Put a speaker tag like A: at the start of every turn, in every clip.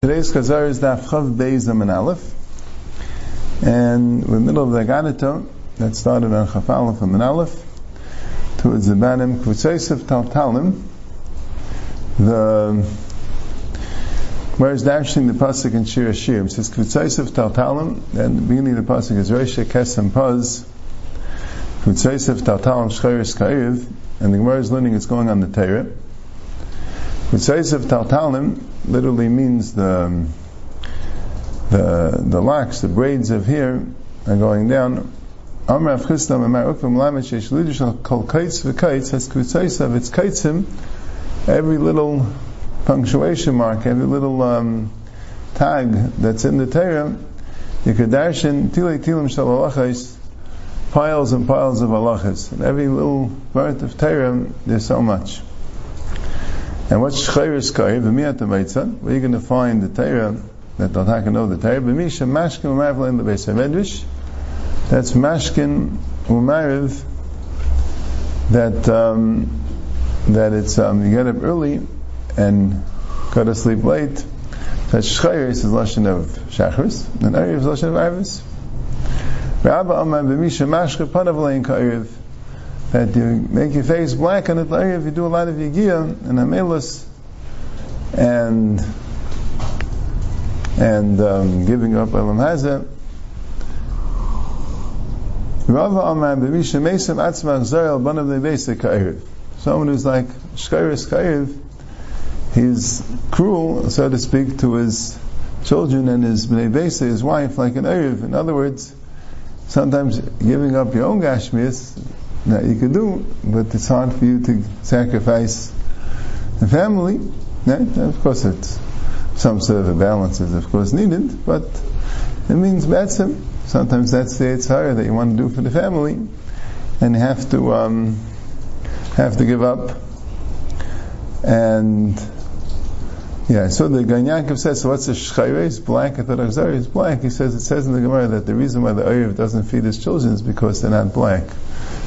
A: Today's Chazar is Daf Chav Beis and Aleph, and we're in the middle of the Agadato that started on Chaf Aleph and Aleph towards the Banim Kvutzaisav Taltalim. The whereas dashing the pasuk in Shir Shir it says Kvutzaisav Taltalim, and the beginning of the pasuk is Reisha Kesem Paz Kvutzaisav Taltalim Shchayris Ka'iv, and the Gemara is learning it's going on the Torah. Kvutzaisav Taltalim literally means the the the locks, the braids of hair are going down. Amr Avchistam Amar Ukvam Lamed Sheish Lidish Kol Kaitz V'Kaitz has Kvitzaisav, it's Kaitzim, every little punctuation mark, every little um, tag that's in the Torah, dash in Tilei Tilim Shalalachais, piles and piles of halachas. And every little part of Torah, there's so much. And what's Shchayris Kair, V'miyat Amaitza, where you're going to find the Torah, that have to know the Torah, Mashkin U'marav in the Beis HaMedrash, that's Mashkin U'marav, that, um, that it's, um, you get up early and go to sleep late, that Shchayris is Lashon of Shachris, and Erev is Lashon of Arvis. Rabba Amar Mashkin Panav Lein Kairiv, that you make your face black on it if you do a lot of yigia and amelus and and um, giving up elam hazeh. Rava Amar mesim atzmach banav. Someone who's like shkairis ka'iriv, he's cruel, so to speak, to his children and his bnei besa, his wife, like an iriv. In other words, sometimes giving up your own gashmias that you could do, but it's hard for you to sacrifice the family. Of course, it's some sort of a balance is of course needed, but it means betzim. Sometimes that's the etzhara that you want to do for the family, and have to um, have to give up. And yeah, so the Ganyankov says, so what's the shchayre? It's black. I thought Akzari is black. He says, it says in the Gemara that the reason why the Oyev doesn't feed his children is because they're not black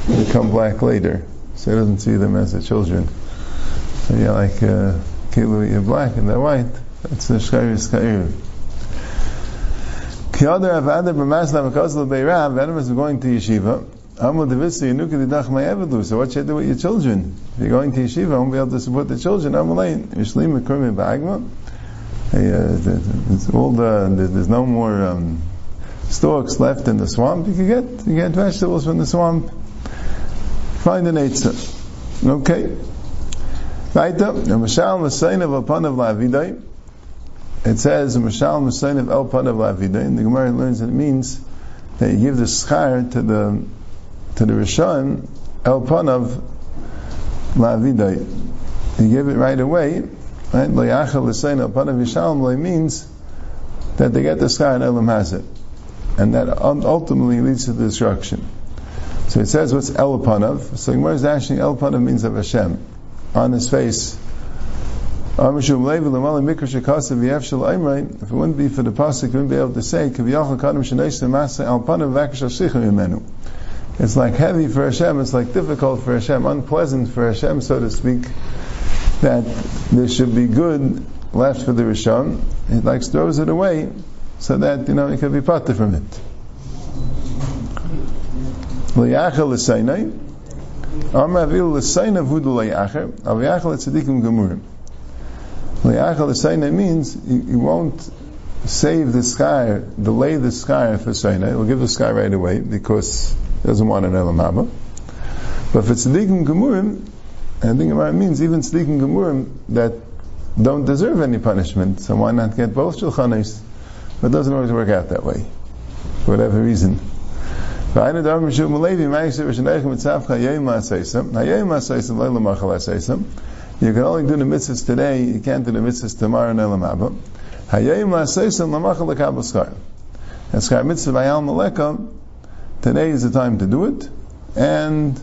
A: become black later. So he doesn't see them as the children. So yeah, like uh, you're black and they're white. That's the Shkairis Kair. Kiyadar Avada B'masla V'kazal Beirav, Adam is going to yeshiva. Amul Devisa Yenuka Didach Ma'evedu. So what should you do with your children? If you're going to yeshiva, I won't be able to support the children. Amulain, Yishlim Mekurmi Ba'agma. Uh, all the, there's no more um, stalks left in the swamp. You can get you get vegetables from the swamp find an Eitzah. Okay. The Mashal Masain of Apanav Lavidai. It says, Mashal Masain of El Panav Lavidai, and the Gemara learns that it means that you give the schar to the, to the Rishon, El Panav Lavidai. You give it right away, right? Layachal Lasain El Panav Yishalom means that they get the schar and Elam has it. And that ultimately leads to destruction. So it says what's El Panav. So Gemara is actually El Panav means of Hashem. On his face. If it wouldn't be for the pasuk, you wouldn't be able to say, It's like heavy for Hashem, it's like difficult for Hashem, unpleasant for Hashem, so to speak, that there should be good left for the Rishon. He like throws it away, so that, you know, he could be parted from it. L'yachel l'saynai. Amar avil l'saynai vudu l'yachel. Al l'yachel l'tzadikim gemurim. L'yachel l'saynai means you, won't save the sky, delay the sky for saynai. He'll give the sky right away because he doesn't want an elam haba. But for tzadikim gemurim, I think it means even tzadikim gemurim that don't deserve any punishment. So why not get both shulchanis? But it doesn't always work out that way, for whatever reason. You can only do the mitzvahs today, you can't do the mitzvahs tomorrow in Elam Abba. Lamachal. And today is the time to do it, and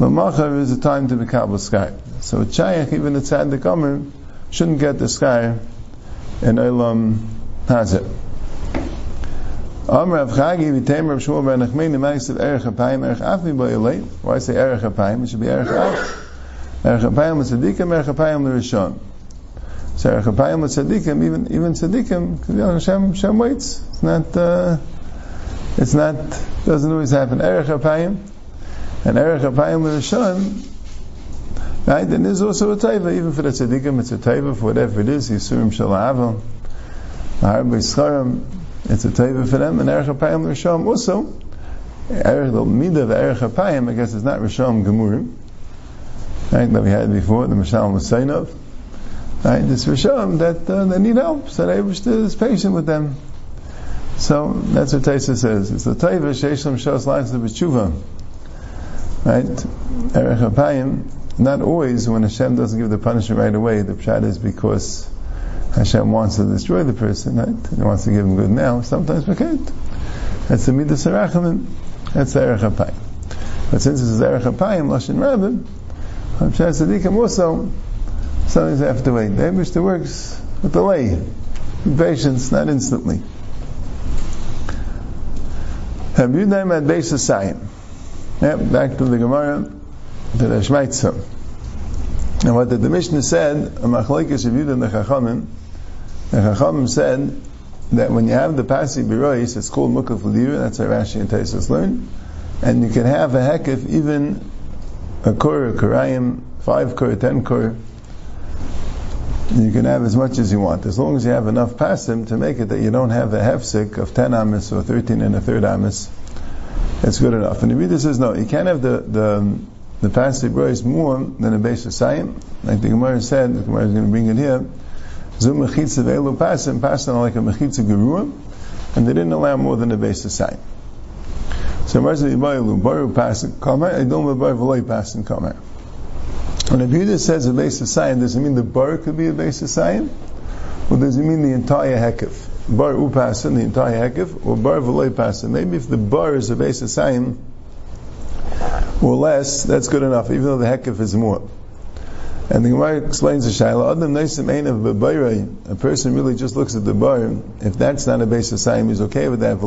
A: lamachar is the time to be kabel skar. So a chayach, even a tzaddik omer, shouldn't get the skar in Elam Hazeh. Amr Rav Chagi v'tem Rav Shmuel ben Nachmei nemais of Erech HaPayim Erech Afi Boyelei. Why say Erech HaPayim? It should be Erech Af. Erech HaPayim is Tzadikim, Erech HaPayim the Rishon. So Erech Apayim with Tzaddikim, even, even Tzaddikim, you know, Hashem, Hashem waits. It's not, uh, it's not, doesn't always happen. Erech Apayim, and Erech Apayim with Hashem, right, then there's also a taiva, even for the Tzaddikim, it's a taiva for whatever it is, Yisurim Shala'avam, Harbe Scharim, it's a taiva for them, and Erech Apayim Hashem also, Erech, the midah of Erech Apayim, I guess it's not Rishon Gemurim, right, that we had before, the Mishal Musainov, Right? This Rishon that uh, they need help, so they is patient with them. So that's what Taisa says. It's the Taiva Sheishlam Shos lines of B'tshuva. Right? Erech Apayim, not always when Hashem doesn't give the punishment right away, the pshat is because Hashem wants to destroy the person, right? He wants to give him good now. Sometimes we can't. That's the Midas Arachamim. That's the Erech Apayim. But since this is Erech Apayim, Lashon Rabbim, Hashem Tzadikim also, Sometimes they have to wait. The Abishter works with delay, with patience, not instantly. Have you done at base of Sayim? Yep, back to the Gemara, to the Shmaitza. And what the, the Mishnah said, a machlekes of Yud and the Chachamim, the Chachamim said that when you have the Pasi Birois, it's called Mukaf L'dir, that's how Rashi and Taisus learn, and you can have a hekif, even a kur, a kurayim, five kur, ten kur, you can have as much as you want, as long as you have enough pasim to make it that you don't have a hefsik of 10 amis or 13 and a third amis. It's good enough. And the reader says, no, you can't have the, the, the passive more than a base of sayim. Like the Gemara said, the Gemara is going to bring it here. Zum mechitza ve'elu pasim, pasim like a mechitza gerua, and they didn't allow more than a base of sayim. So Gemara says, baru pasim, kamer, idom baru v'loi pasim kamer. When a Yehuda says a base of sign, does it mean the bar could be a base of sign? Or does it mean the entire hekif? Bar upasin, the entire hekif, or bar v'loy pasin? Maybe if the bar is a base of sign, or less, that's good enough, even though the hekif is more. And the Gemara explains the Shaila, Adam Naisim of a person really just looks at the bar, if that's not a base of sign, he's okay with that.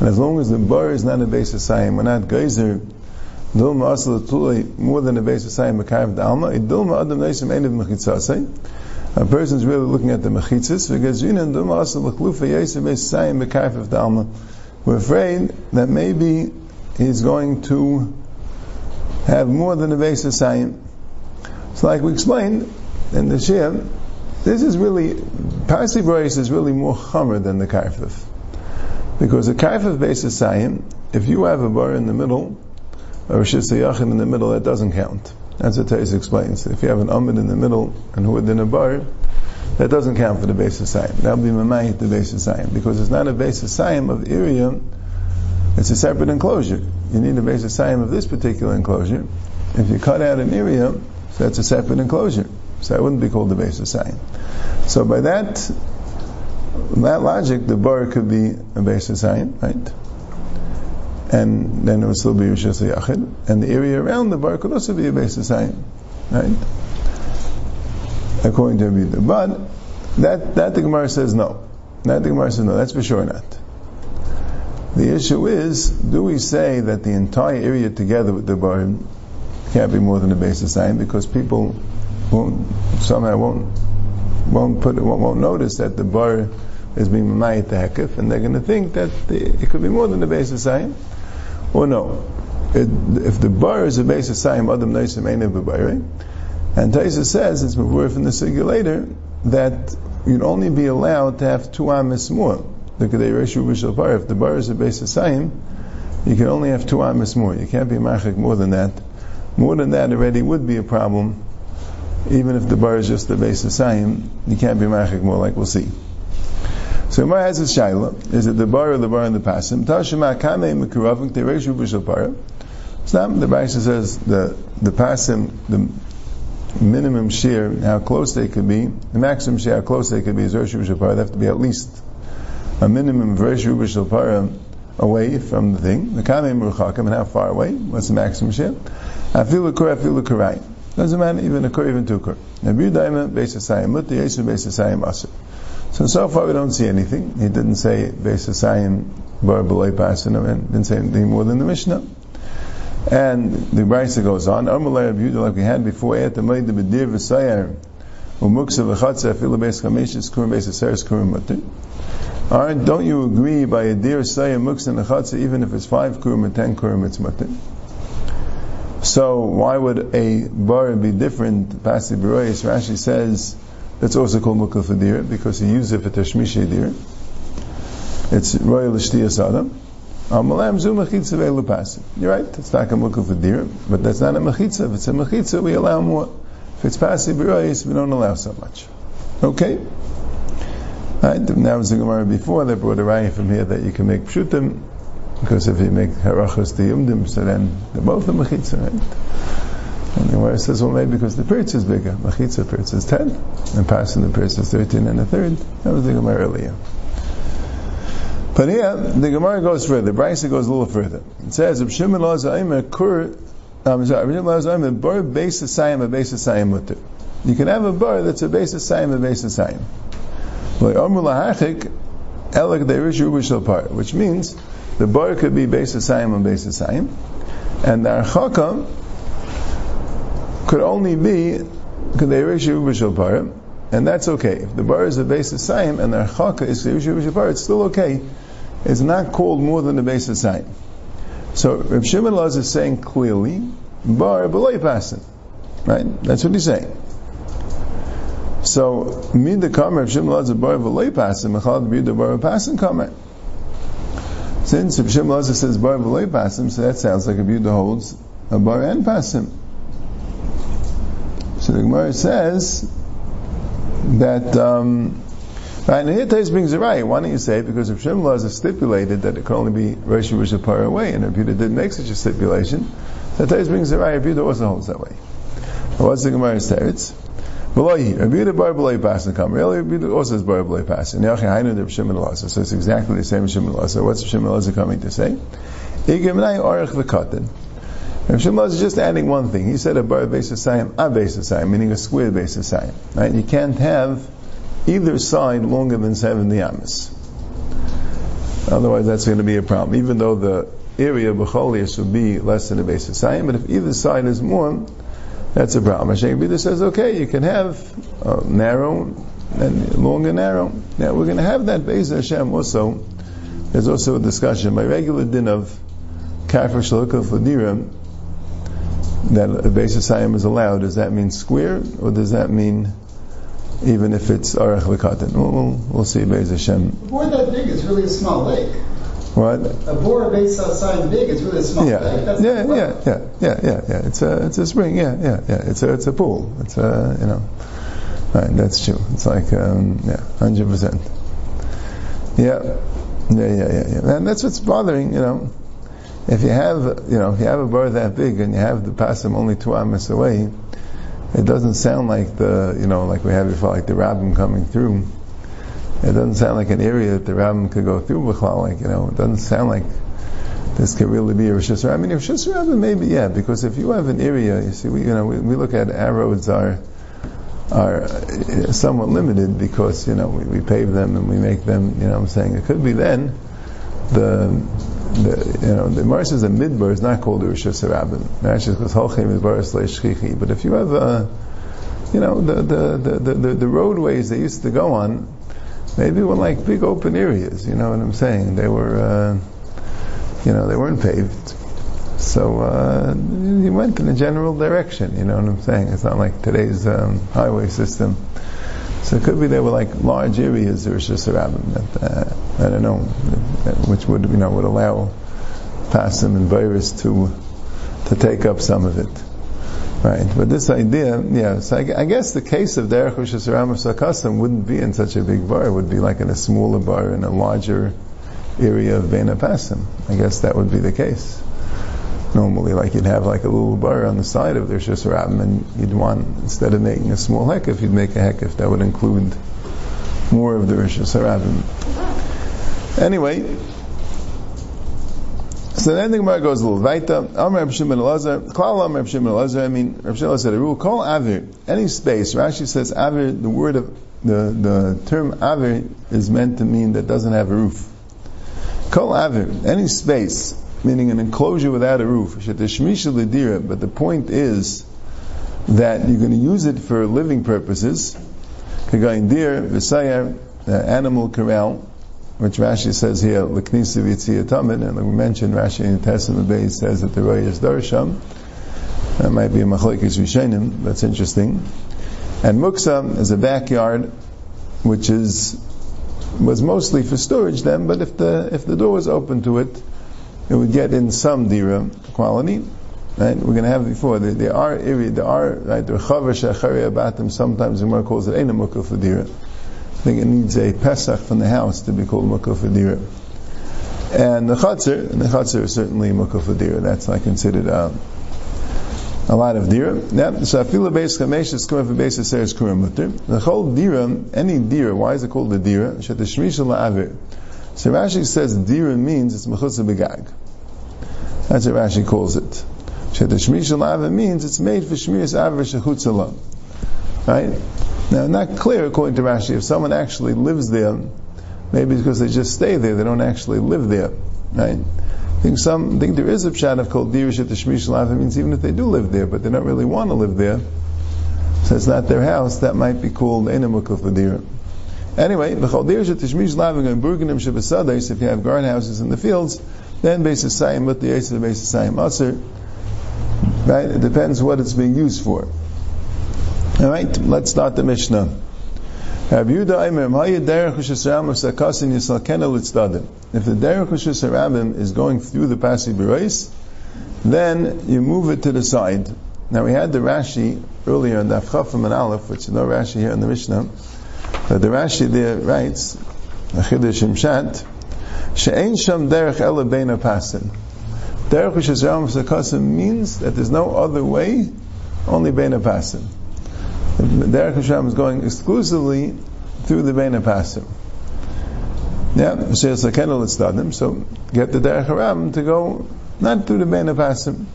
A: And as long as the bar is not a base of sign, we're not geyser, Dilma asal tulay more than a base of saying makav dalma. A dilma adam neisim ein of mechitzasei. A person is really looking at the mechitzas because yinan dilma asal l'chlufa yesem base saying makav of dalma. We're afraid that maybe he's going to have more than a of saying. So, like we explained in the Shia, this is really Parsi Brois is really more chomer than the Karfif. Because the Karfif of saying, if you have a bar in the middle, or a Rosh Yachin in the middle, that doesn't count. That's what Tais explains. If you have an Amid in the middle and who in a bar, that doesn't count for the base of Sayim. That'll be Mamayit, the base of Sayim. Because it's not a base of Sayim of area, it's a separate enclosure. You need a base of Sayim of this particular enclosure. If you cut out an area, so that's a separate enclosure. So that wouldn't be called the base of Sayim. So by that, that logic, the bar could be a base of Sayim, right? and then it would still be Rishas Yachid, and the area around the bar could also be a base of sign, right? According to Abida. But that, that the Gemara says no. That the Gemara says no, that's for sure not. The issue is, do we say that the entire area together with the bar can't be more than a base of sign because people won't, somehow won't, won't put, won't, won't notice that the bar is being mamayit the hekif, and they're going to think that the, it could be more than the base of sign. Or no? It, if the bar is a base of Sayim Adam Naisim Ein B'Bayre, and Taisa says, it's before from the Sigulator, that you'd only be allowed to have two amis more. Look at the Reshu Bishal Bar. If the bar is a base of Sayim, you can only have two amis more. You can't be machik more than that. More than that already would be a problem. Even if the bar is just the base of Sayim, you can't be machik more, like we'll see. So Gemara has a Is it the bar or the bar and the pasim? Tashima kame mekuravim tereshu b'shel para. Snap. The Baisha says the the pasim the minimum shear how close they could be, the maximum shear how close they could be is reshu b'shel para. They have to be at least a minimum of reshu b'shel para away from the thing. The kame meruchakim and how far away? What's the maximum shear? Afilu kur afilu kurai. Doesn't matter even a kur even two kur. Nabi daima beis asayim mutti yesu beis asayim asir. So, so far we don't see anything. He didn't say Beis Hasayim Bar B'loi Pasin, and didn't say anything more than the Mishnah. And the Brisa goes on, Amalei Rabbi Yehuda, like we had before, Et Amayda B'dir V'Sayar, U'Muksa V'Chatza, Afilu Beis Chameshis, Kurim Beis Aseres, Kurim Mutter. Aren't, don't you agree by a deer Sayar, Muksa, and Chatza, even if it's five Kurim or ten Kurim, it's Mutter? So why would a bar be different? Pasi Beroyes, Rashi says, that's also called Mukla for deer, because he uses it for Tashmishi deer. It's Royal Shtiyas Adam. Amalam zu mechitza ve'elu pasim. You're right, it's not a mukul for dir, but that's not a mechitza. If it's a mechitza, we allow more. If it's passive b'rois, we don't allow so much. Okay? Right, now was the Gemara before, they brought a raya from here that you can make pshutim, because if you make harachas to yumdim, so then they're both a mechitza, right? And the Gemara says, well, maybe because the pirtz is bigger. Mechitza pirtz is 10, and passing the pirtz is 13 and a third. That was the Gemara earlier. But here, the Gemara goes further. The goes a little further. It says, "Reb Shimon Lazaimer kur." I'm sorry, Shimon Lazaimer bar sayim a base sayim mutter. You can have a bar that's a base sayim a base sayim. Which means the bar could be base sayim and base sayim, and the archaka could only be and that's okay. If the bar is a base sayim and the archaka is it's still okay It's not called more than the base of sign. So Reb Shimon is saying clearly, bar below. Right? That's what he's saying. So, mid the kamer Reb Shimon Laz bar below pasin, mechal the bar pasin kamer. Since Reb Shimon Laz says bar below pasim, so that sounds like a Yehuda holds a bar and pasim. So the Gemara says that um, Right, and here Tais brings it right. Why don't you say it? because if Shimla has stipulated that it can only be Rosh Rishapar away, and Rabbi didn't make such a stipulation, that Tais brings it right. Rabbi also holds that way. What's the Gemara's teretz? Really, also. So it's exactly the same as Shimon Lasa. What's Shimon coming to say? V'katan. And Shimon is just adding one thing. He said a bar basis sayim, a basis sayim, meaning a square basis sayim. Right? You can't have either side longer than 70 amas. Otherwise, that's going to be a problem. Even though the area of would be less than a base of Sayim, but if either side is more, that's a problem. Hashem Bida says, okay, you can have uh, narrow and long and narrow. Now, we're going to have that base Hashem also. There's also a discussion by regular din of Kafir Shalukah Fladira that a base Sayim is allowed. Does that mean square or does that mean even if it's Arach V'Katan. We'll, we'll, we'll see, Be'ez Hashem.
B: A bore that big is really a small lake.
A: What?
B: A bore based outside big is really a small
A: yeah.
B: That's
A: yeah, yeah, yeah, yeah, yeah, yeah. It's a, it's a spring. Yeah, yeah, yeah. It's a, it's a pool. It's a, you know. Right, that's true. It's like, um, yeah, hundred percent. Yeah, yeah, yeah, yeah, yeah. And that's what's bothering, you know. If you have, you know, if you have a bar that big and you have the pasim only two amas away, it doesn't sound like the, you know, like we had before, like the rabbin coming through. It doesn't sound like an area that the rabbin could go through, like, you know, it doesn't sound like this could really be a Rosh Hashanah. I mean, Rosh Hashanah, maybe, yeah, because if you have an area, you see, we, you know, we, we look at our roads are, are uh, somewhat limited because, you know, we, we pave them and we make them, you know I'm saying? It could be then the the, you know, the Gemara says that Midbar is not called a Rosh Hashanah. Holchem is Shchichi. But if you have, a, you know, the, the, the, the, the roadways they used to go on, maybe were like big open areas. You know what I'm saying? They were, uh, you know, they weren't paved. So uh, he went in a general direction. You know what I'm saying? It's not like today's um, highway system. So it could be there were like large areas of Rosh Hashanah. Uh, I don't know, which would you know would allow Pasim and virus to to take up some of it. Right, but this idea, yeah. So I, I guess the case of Derech Rosh Hashanah Sakasim wouldn't be in such a big bar. It would be like in a smaller bar in a larger area of Bena Pasim. I guess that would be the case normally like you'd have like a little bar on the side of their Shusarabim and you'd want, instead of making a small hekif, you'd make a hekif that would include more of the Rosh Anyway, so then the Gemara goes a little weiter. Amr Reb Shimon Elazar, Klal Amr Reb Shimon Elazar, I mean, Reb Shimon said a rule, call Avir, any space, Rashi says Avir, the word of, the, the term Avir is meant to mean that doesn't have a roof. Call Avir, any space, meaning an enclosure without a roof. Shetashmisha ledira, but the point is that you're going to use it for living purposes. Kagain deer, v'sayar, the animal corral, which Rashi says here, l'knisa v'yitziyah tamid, and like we mentioned, Rashi in Testament Bay says that the roy is darsham. That might be a machlekes rishenim. That's interesting. And muksa is a backyard, which is was mostly for storage then. But if the if the door was open to it, it would get in some dira quality. Right? We're going to have before. There, there are there are right. There are about them. Sometimes the calls it a mukah for dira. I think it needs a pesach from the house to be called mukah for. And the chatzir, and the chatzir is certainly mukah for. That's like considered. Um, a lot of dira. Yeah, so afila beis chamesh is coming for beis aseres kurim mutter. The whole dira, any dira, why is it called the dira? Shet shmish la'avir. So Rashi says dira means it's mechutza begag. That's what Rashi calls it. Shet shmish la'avir means it's made for shmiras aver shechutza Right? Now, not clear according to Rashi if someone actually lives there. Maybe because they just stay there, they don't actually live there. Right? I think some I think there is a pshat of called dirish at the shmish It means even if they do live there, but they don't really want to live there, so it's not their house. That might be called enamukah for dir. Anyway, the dirish at the shmish lavim and burganim shabasades. If you have garden houses in the fields, then basis sayim with the yisrael basis sayim aser. Right? It depends what it's being used for. All right, let's start the Mishnah. Rabbi Yehuda Aimer, of Sakasin. If the Derech Shesarabim is going through the Pasi Bereis, then you move it to the side. Now we had the Rashi earlier in the Chafam and Aleph, which is no Rashi here in the Mishnah, but the Rashi there writes, Achidish Imshat, She'ein Sham Derech Ela Beina Pasin. Derech Shesram of Sakasin means that there's no other way, only Beina Pasin. The Derech Hashem is going exclusively through the Bein Pasim. Yeah, so get the Derech Haram to go not through the Bein Pasim.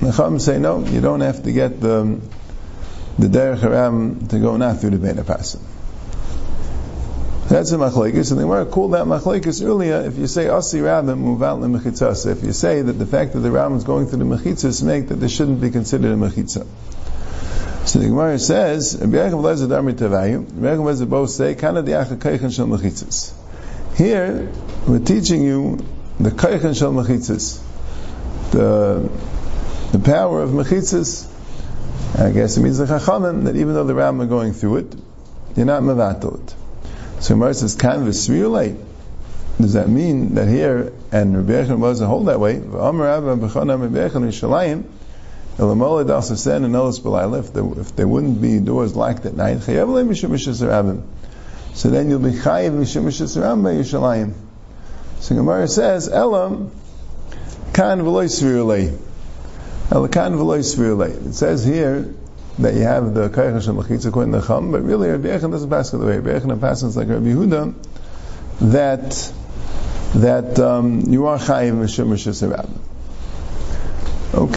A: Necham say no, you don't have to get the the Derech Haram to go not through the Bein Pasim. That's a machlekes, and the Gemara called that machlekes earlier. If you say asi rabim move out lemechitzas, if you say that the fact that the ram is going through the mechitzas make that this shouldn't be considered a mechitza. So the Gemara says, Rabbi Yaakov Lezer Darmi Tavayu, Rabbi Lezer both say, Kana diacha kaychen shel mechitzas. Here, we're teaching you the kaychen shel mechitzas, the the power of mechitzas. I guess it means the chachamim that even though the ram are going through it, you're not mevatel it. So Gemara says, "Kan v'svirulay." Does that mean that here and Rabbi Yechon was a hold that way? V'amar Rabbi Bechana Rabbi Yechon Yishalayim. Elamola das Asen and Elis If if there wouldn't be doors locked at night, Chayav le Mishum Mishas So then you'll be Chayav Mishum Mishas by Yishalayim. So Gemara says, Elam Kan v'loy svirulay. Elam Kan v'loy svirulay. It says here that you have the Kayach Hashem Lachitz according to Chum, but really Rabbi Yechon doesn't pass the way. Rabbi Yechon passes like Rabbi Yehuda, that that um, you are chayiv mishus